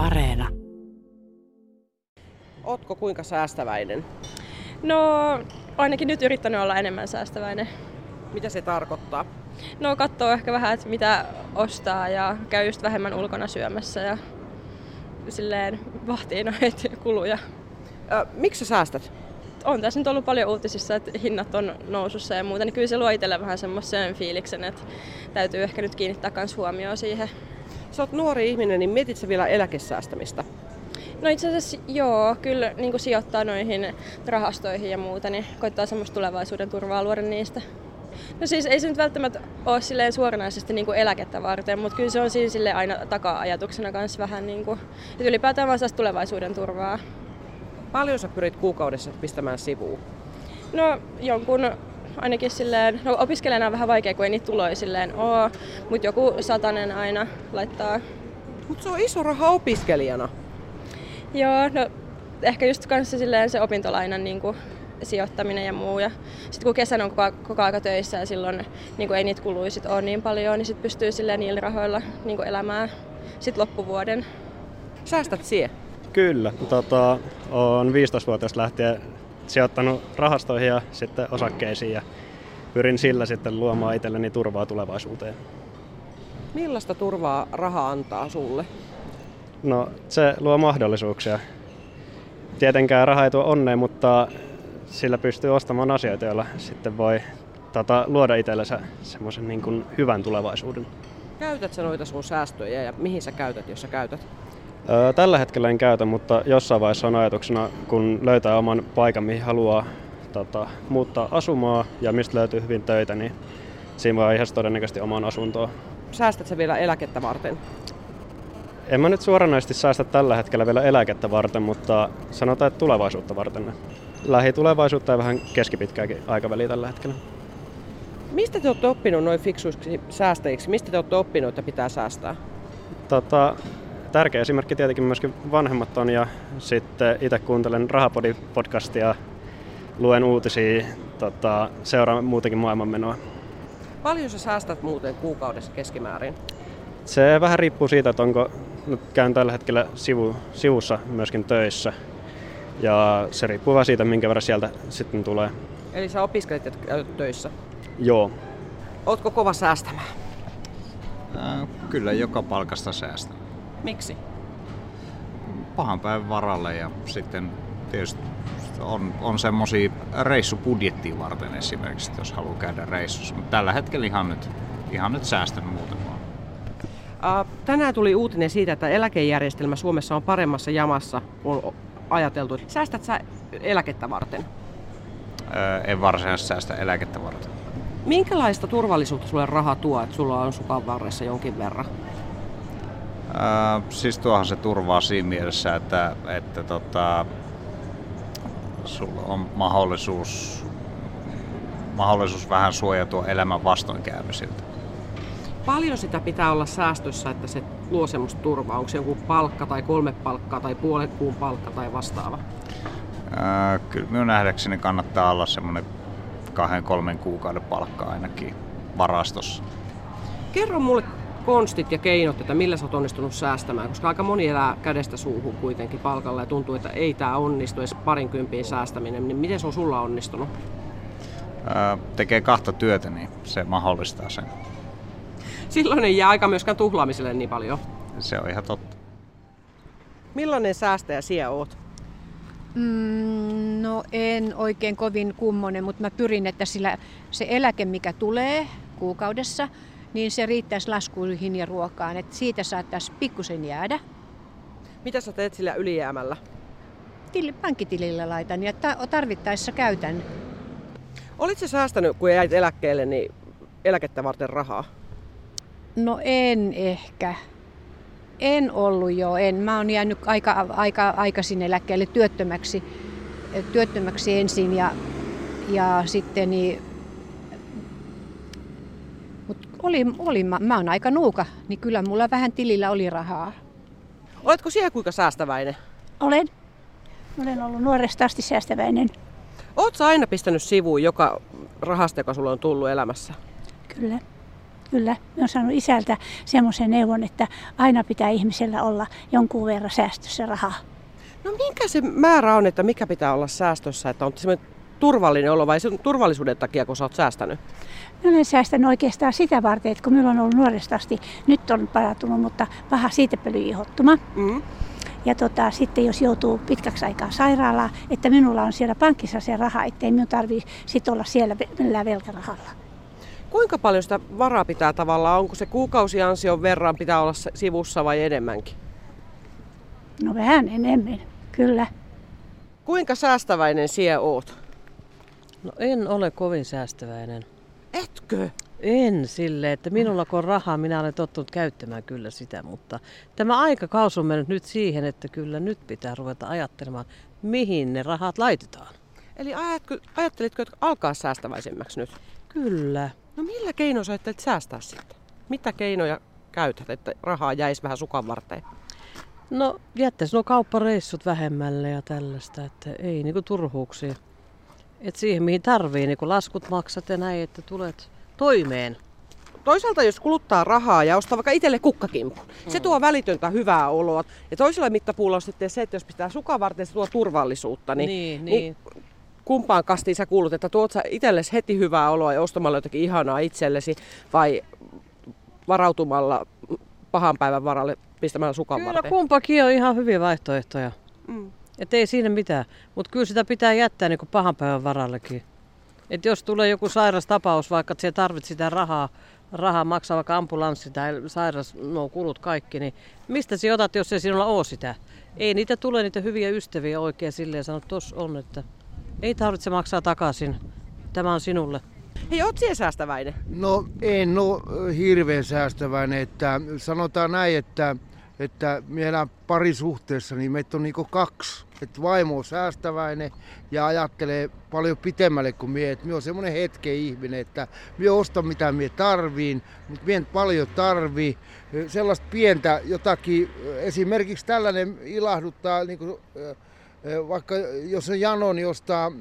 Areena. Ootko kuinka säästäväinen? No, ainakin nyt yrittänyt olla enemmän säästäväinen. Mitä se tarkoittaa? No, katsoo ehkä vähän, että mitä ostaa ja käy just vähemmän ulkona syömässä ja silleen vahtii noita kuluja. Ö, miksi sä säästät? On tässä nyt ollut paljon uutisissa, että hinnat on nousussa ja muuta, niin kyllä se luo itselle vähän semmoisen fiiliksen, että täytyy ehkä nyt kiinnittää myös huomioon siihen. Sä oot nuori ihminen, niin mietit sä vielä eläkesäästämistä? No itse asiassa joo, kyllä niin kuin sijoittaa noihin rahastoihin ja muuta, niin koittaa semmoista tulevaisuuden turvaa luoda niistä. No siis ei se nyt välttämättä ole silleen suoranaisesti niin kuin eläkettä varten, mutta kyllä se on siinä sille aina taka-ajatuksena kanssa vähän niin kuin, että ylipäätään vaan tulevaisuuden turvaa. Paljon sä pyrit kuukaudessa pistämään sivuun? No jonkun ainakin silleen, no opiskelijana on vähän vaikea, kun ei niitä tuloja silleen oo, mutta joku satanen aina laittaa. Mutta se on iso raha opiskelijana. Joo, no ehkä just kanssa silleen se opintolainan niin kuin, sijoittaminen ja muu. Ja sitten kun kesän on koko, koko aika töissä ja silloin niin kuin ei niitä kuluja sit ole niin paljon, niin sitten pystyy silleen niillä rahoilla niin kuin elämään sit loppuvuoden. Säästät sie? Kyllä. Tota, olen 15-vuotiaasta lähtien sijoittanut rahastoihin ja sitten osakkeisiin ja pyrin sillä sitten luomaan itselleni turvaa tulevaisuuteen. Millaista turvaa raha antaa sulle? No se luo mahdollisuuksia. Tietenkään raha ei tuo onnea, mutta sillä pystyy ostamaan asioita, joilla sitten voi tota, luoda itsellensä semmoisen niin hyvän tulevaisuuden. Käytät sä noita sun säästöjä ja mihin sä käytät, jos sä käytät? Tällä hetkellä en käytä, mutta jossain vaiheessa on ajatuksena, kun löytää oman paikan, mihin haluaa tota, muuttaa asumaa ja mistä löytyy hyvin töitä, niin siinä vaiheessa todennäköisesti omaan asuntoon. Säästät sä vielä eläkettä varten? En mä nyt suoranaisesti säästä tällä hetkellä vielä eläkettä varten, mutta sanotaan, että tulevaisuutta varten. Lähitulevaisuutta ja vähän keskipitkääkin aikaväliä tällä hetkellä. Mistä te olette oppinut noin fiksuiksi säästäjiksi? Mistä te olette oppinut, että pitää säästää? Tota, tärkeä esimerkki tietenkin myöskin vanhemmat on ja sitten itse kuuntelen Rahapodi-podcastia, luen uutisia, tota, seuraan muutenkin maailmanmenoa. Paljon sä säästät muuten kuukaudessa keskimäärin? Se vähän riippuu siitä, että onko, nyt käyn tällä hetkellä sivu, sivussa myöskin töissä ja se riippuu vähän siitä, minkä verran sieltä sitten tulee. Eli sä opiskelet ja käyt töissä? Joo. Ootko kova säästämään? Ää, kyllä joka palkasta säästä. Miksi? Pahan päivän varalle ja sitten tietysti on, on semmosia reissupudjettia varten esimerkiksi, jos haluaa käydä reissussa. Mutta tällä hetkellä ihan nyt, ihan nyt säästän muuten vaan. Tänään tuli uutinen siitä, että eläkejärjestelmä Suomessa on paremmassa jamassa kuin ajateltu. Säästät sä eläkettä varten? Öö, en varsinaisesti säästä eläkettä varten. Minkälaista turvallisuutta sulle raha tuo, että sulla on sukan varressa jonkin verran? Öö, siis tuohan se turvaa siinä mielessä, että, että tota, sulla on mahdollisuus, mahdollisuus vähän suojatua elämän vastoinkäymisiltä. Paljon sitä pitää olla säästössä, että se luo semmoista turvaa? Onko se joku palkka tai kolme palkkaa tai puolen kuun palkka tai vastaava? Öö, kyllä minun nähdäkseni kannattaa olla semmoinen kahden kolmen kuukauden palkka ainakin varastossa. Kerro mulle konstit ja keinot, että millä sä oot onnistunut säästämään, koska aika moni elää kädestä suuhun kuitenkin palkalla ja tuntuu, että ei tämä onnistu edes parinkympin säästäminen, niin miten se on sulla onnistunut? Öö, tekee kahta työtä, niin se mahdollistaa sen. Silloin ei jää aika myöskään tuhlaamiselle niin paljon. Se on ihan totta. Millainen säästäjä siellä oot? Mm, no en oikein kovin kummonen, mutta mä pyrin, että sillä se eläke, mikä tulee kuukaudessa, niin se riittäisi laskuihin ja ruokaan. Että siitä saattaisi pikkusen jäädä. Mitä sä teet sillä ylijäämällä? Tili, pankkitilillä laitan ja tarvittaessa käytän. Olitko säästänyt, kun jäit eläkkeelle, niin eläkettä varten rahaa? No en ehkä. En ollut jo, en. Mä oon jäänyt aika, aika aikaisin eläkkeelle työttömäksi, työttömäksi ensin ja, ja sitten niin, oli, oli, mä, mä oon aika nuuka, niin kyllä mulla vähän tilillä oli rahaa. Oletko siellä kuinka säästäväinen? Olen. Olen ollut nuoresta asti säästäväinen. Oletko aina pistänyt sivuun joka rahasta, joka sulla on tullut elämässä? Kyllä. Kyllä, mä oon saanut isältä semmoisen neuvon, että aina pitää ihmisellä olla jonkun verran säästössä rahaa. No minkä se määrä on, että mikä pitää olla säästössä, että on semmoinen turvallinen olo vai sen turvallisuuden takia, kun sä oot säästänyt? Mä olen säästänyt oikeastaan sitä varten, että kun minulla on ollut nuoresta asti, nyt on parantunut, mutta paha siitepölyihottuma. Mm. Ja tota, sitten jos joutuu pitkäksi aikaa sairaalaan, että minulla on siellä pankissa se raha, ettei minun tarvitse sitten olla siellä millään velkarahalla. Kuinka paljon sitä varaa pitää tavallaan? Onko se kuukausiansion verran pitää olla sivussa vai enemmänkin? No vähän enemmän, kyllä. Kuinka säästäväinen sie oot? No en ole kovin säästäväinen. Etkö? En sille, että minulla kun on rahaa, minä olen tottunut käyttämään kyllä sitä, mutta tämä aikakaus on mennyt nyt siihen, että kyllä nyt pitää ruveta ajattelemaan, mihin ne rahat laitetaan. Eli ajatko, ajattelitko, että alkaa säästäväisemmäksi nyt? Kyllä. No millä keinoin sä ajattelet säästää sitten? Mitä keinoja käytät, että rahaa jäisi vähän sukan varteen? No jättäisi nuo kauppareissut vähemmälle ja tällaista, että ei niinku turhuuksia. Et siihen mihin tarvii, niin kun laskut maksat ja näin, että tulet toimeen. Toisaalta jos kuluttaa rahaa ja ostaa vaikka itselle kukkakimpun, mm. se tuo välitöntä hyvää oloa. Ja toisella mittapuulla on sitten se, että jos pitää sukan varten, se tuo turvallisuutta. Niin, niin, niin. niin kumpaan kastiin sä kuulut, että tuot sä itsellesi heti hyvää oloa ja ostamalla jotakin ihanaa itsellesi vai varautumalla pahan päivän varalle pistämällä sukan Kyllä varten? kumpakin on ihan hyviä vaihtoehtoja. Mm. Että ei siinä mitään. Mutta kyllä sitä pitää jättää niin kuin pahan päivän varallekin. Et jos tulee joku sairas tapaus, vaikka että tarvitset sitä rahaa, rahaa maksaa vaikka ambulanssi tai sairas, nuo kulut kaikki, niin mistä sinä otat, jos ei sinulla ole sitä? Ei niitä tule niitä hyviä ystäviä oikein silleen sanoa, että tos on, että ei tarvitse maksaa takaisin. Tämä on sinulle. Hei, oot siellä säästäväinen? No en ole hirveän säästäväinen, että sanotaan näin, että että me elän parisuhteessa, niin meitä on niinku kaksi. Että vaimo on säästäväinen ja ajattelee paljon pitemmälle kuin mie. Että on semmoinen hetken ihminen, että mie ostan mitä mie tarviin, mutta mie en paljon tarvii. Sellaista pientä jotakin, esimerkiksi tällainen ilahduttaa, niin kuin, vaikka jos on jano, niin ostaa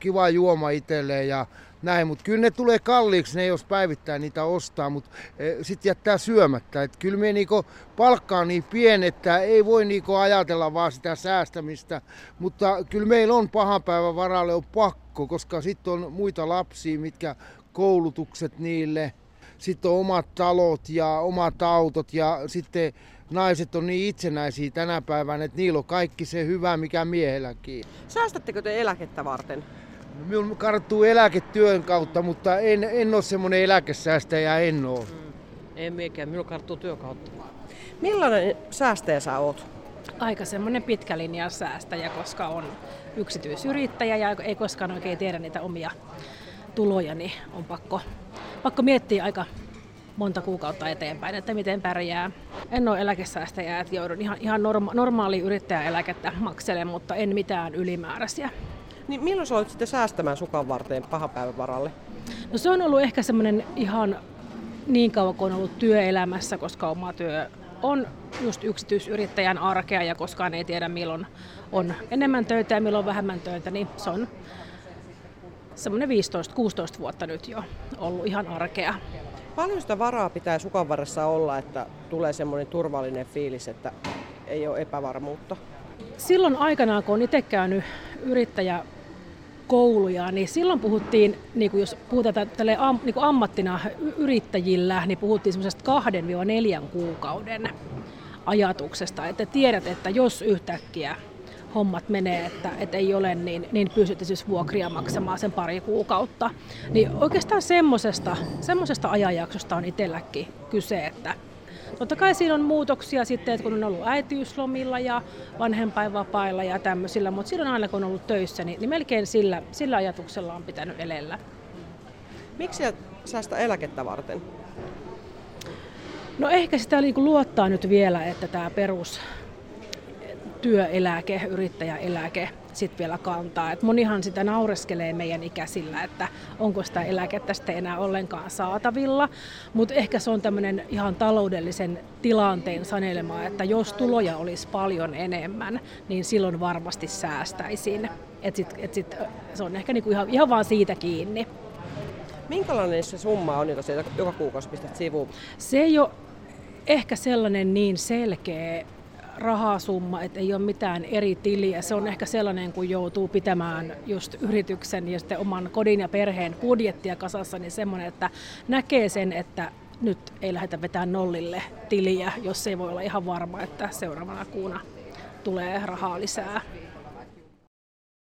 kiva juoma itselleen ja näin, mutta kyllä ne tulee kalliiksi, ne jos päivittäin niitä ostaa, mutta e, sitten jättää syömättä. Et kyllä me niinku palkka on niin pieni, että ei voi niinku ajatella vaan sitä säästämistä, mutta kyllä meillä on pahan päivän varalle on pakko, koska sitten on muita lapsia, mitkä koulutukset niille, sitten on omat talot ja omat autot ja sitten naiset on niin itsenäisiä tänä päivänä, että niillä on kaikki se hyvä, mikä miehelläkin. Säästättekö te eläkettä varten? Minun karttuu eläketyön kautta, mutta en, en ole semmoinen eläkesäästäjä, en ole. Mm. En miekään, minun karttuu työn kautta. Millainen säästäjä sä oot? Aika semmoinen pitkä linja säästäjä, koska on yksityisyrittäjä ja ei koskaan oikein tiedä niitä omia tuloja, niin on pakko, pakko miettiä aika monta kuukautta eteenpäin, että miten pärjää. En ole eläkesäästäjä, että joudun ihan, ihan norma- normaali yrittäjäeläkettä makselemaan, mutta en mitään ylimääräisiä. Niin milloin sä olet sitten säästämään sukan varteen pahan päivän varalle? No se on ollut ehkä semmoinen ihan niin kauan kuin on ollut työelämässä, koska oma työ on just yksityisyrittäjän arkea ja koskaan ei tiedä milloin on enemmän töitä ja milloin vähemmän töitä, niin se on semmoinen 15-16 vuotta nyt jo ollut ihan arkea. Paljon sitä varaa pitää sukan varressa olla, että tulee semmoinen turvallinen fiilis, että ei ole epävarmuutta? Silloin aikanaan, kun on itse käynyt yrittäjä kouluja, niin silloin puhuttiin, niin kuin jos puhutaan tälle am, niin kuin ammattina yrittäjillä, niin puhuttiin semmoisesta kahden neljän kuukauden ajatuksesta, että tiedät, että jos yhtäkkiä hommat menee, että, että ei ole, niin, niin siis vuokria maksamaan sen pari kuukautta. Niin oikeastaan semmoisesta, semmoisesta ajanjaksosta on itselläkin kyse, että Totta kai siinä on muutoksia sitten, että kun on ollut äitiyslomilla ja vanhempainvapailla ja tämmöisillä, mutta silloin aina kun on ollut töissä, niin, niin melkein sillä, sillä ajatuksella on pitänyt elellä. Miksi säästä eläkettä varten? No ehkä sitä niin luottaa nyt vielä, että tämä perus työeläke, yrittäjäeläke sitten vielä kantaa. Et monihan sitä naureskelee meidän ikäisillä, että onko sitä eläkettä sitten enää ollenkaan saatavilla. Mutta ehkä se on tämmöinen ihan taloudellisen tilanteen sanelema, että jos tuloja olisi paljon enemmän, niin silloin varmasti säästäisin. Et sit, et sit, se on ehkä niinku ihan, ihan vaan siitä kiinni. Minkälainen se summa on, jota sieltä joka kuukausi pistät sivuun? Se ei ole ehkä sellainen niin selkeä rahasumma, että ei ole mitään eri tiliä. Se on ehkä sellainen, kun joutuu pitämään just yrityksen ja sitten oman kodin ja perheen budjettia kasassa, niin semmoinen, että näkee sen, että nyt ei lähdetä vetämään nollille tiliä, jos ei voi olla ihan varma, että seuraavana kuuna tulee rahaa lisää.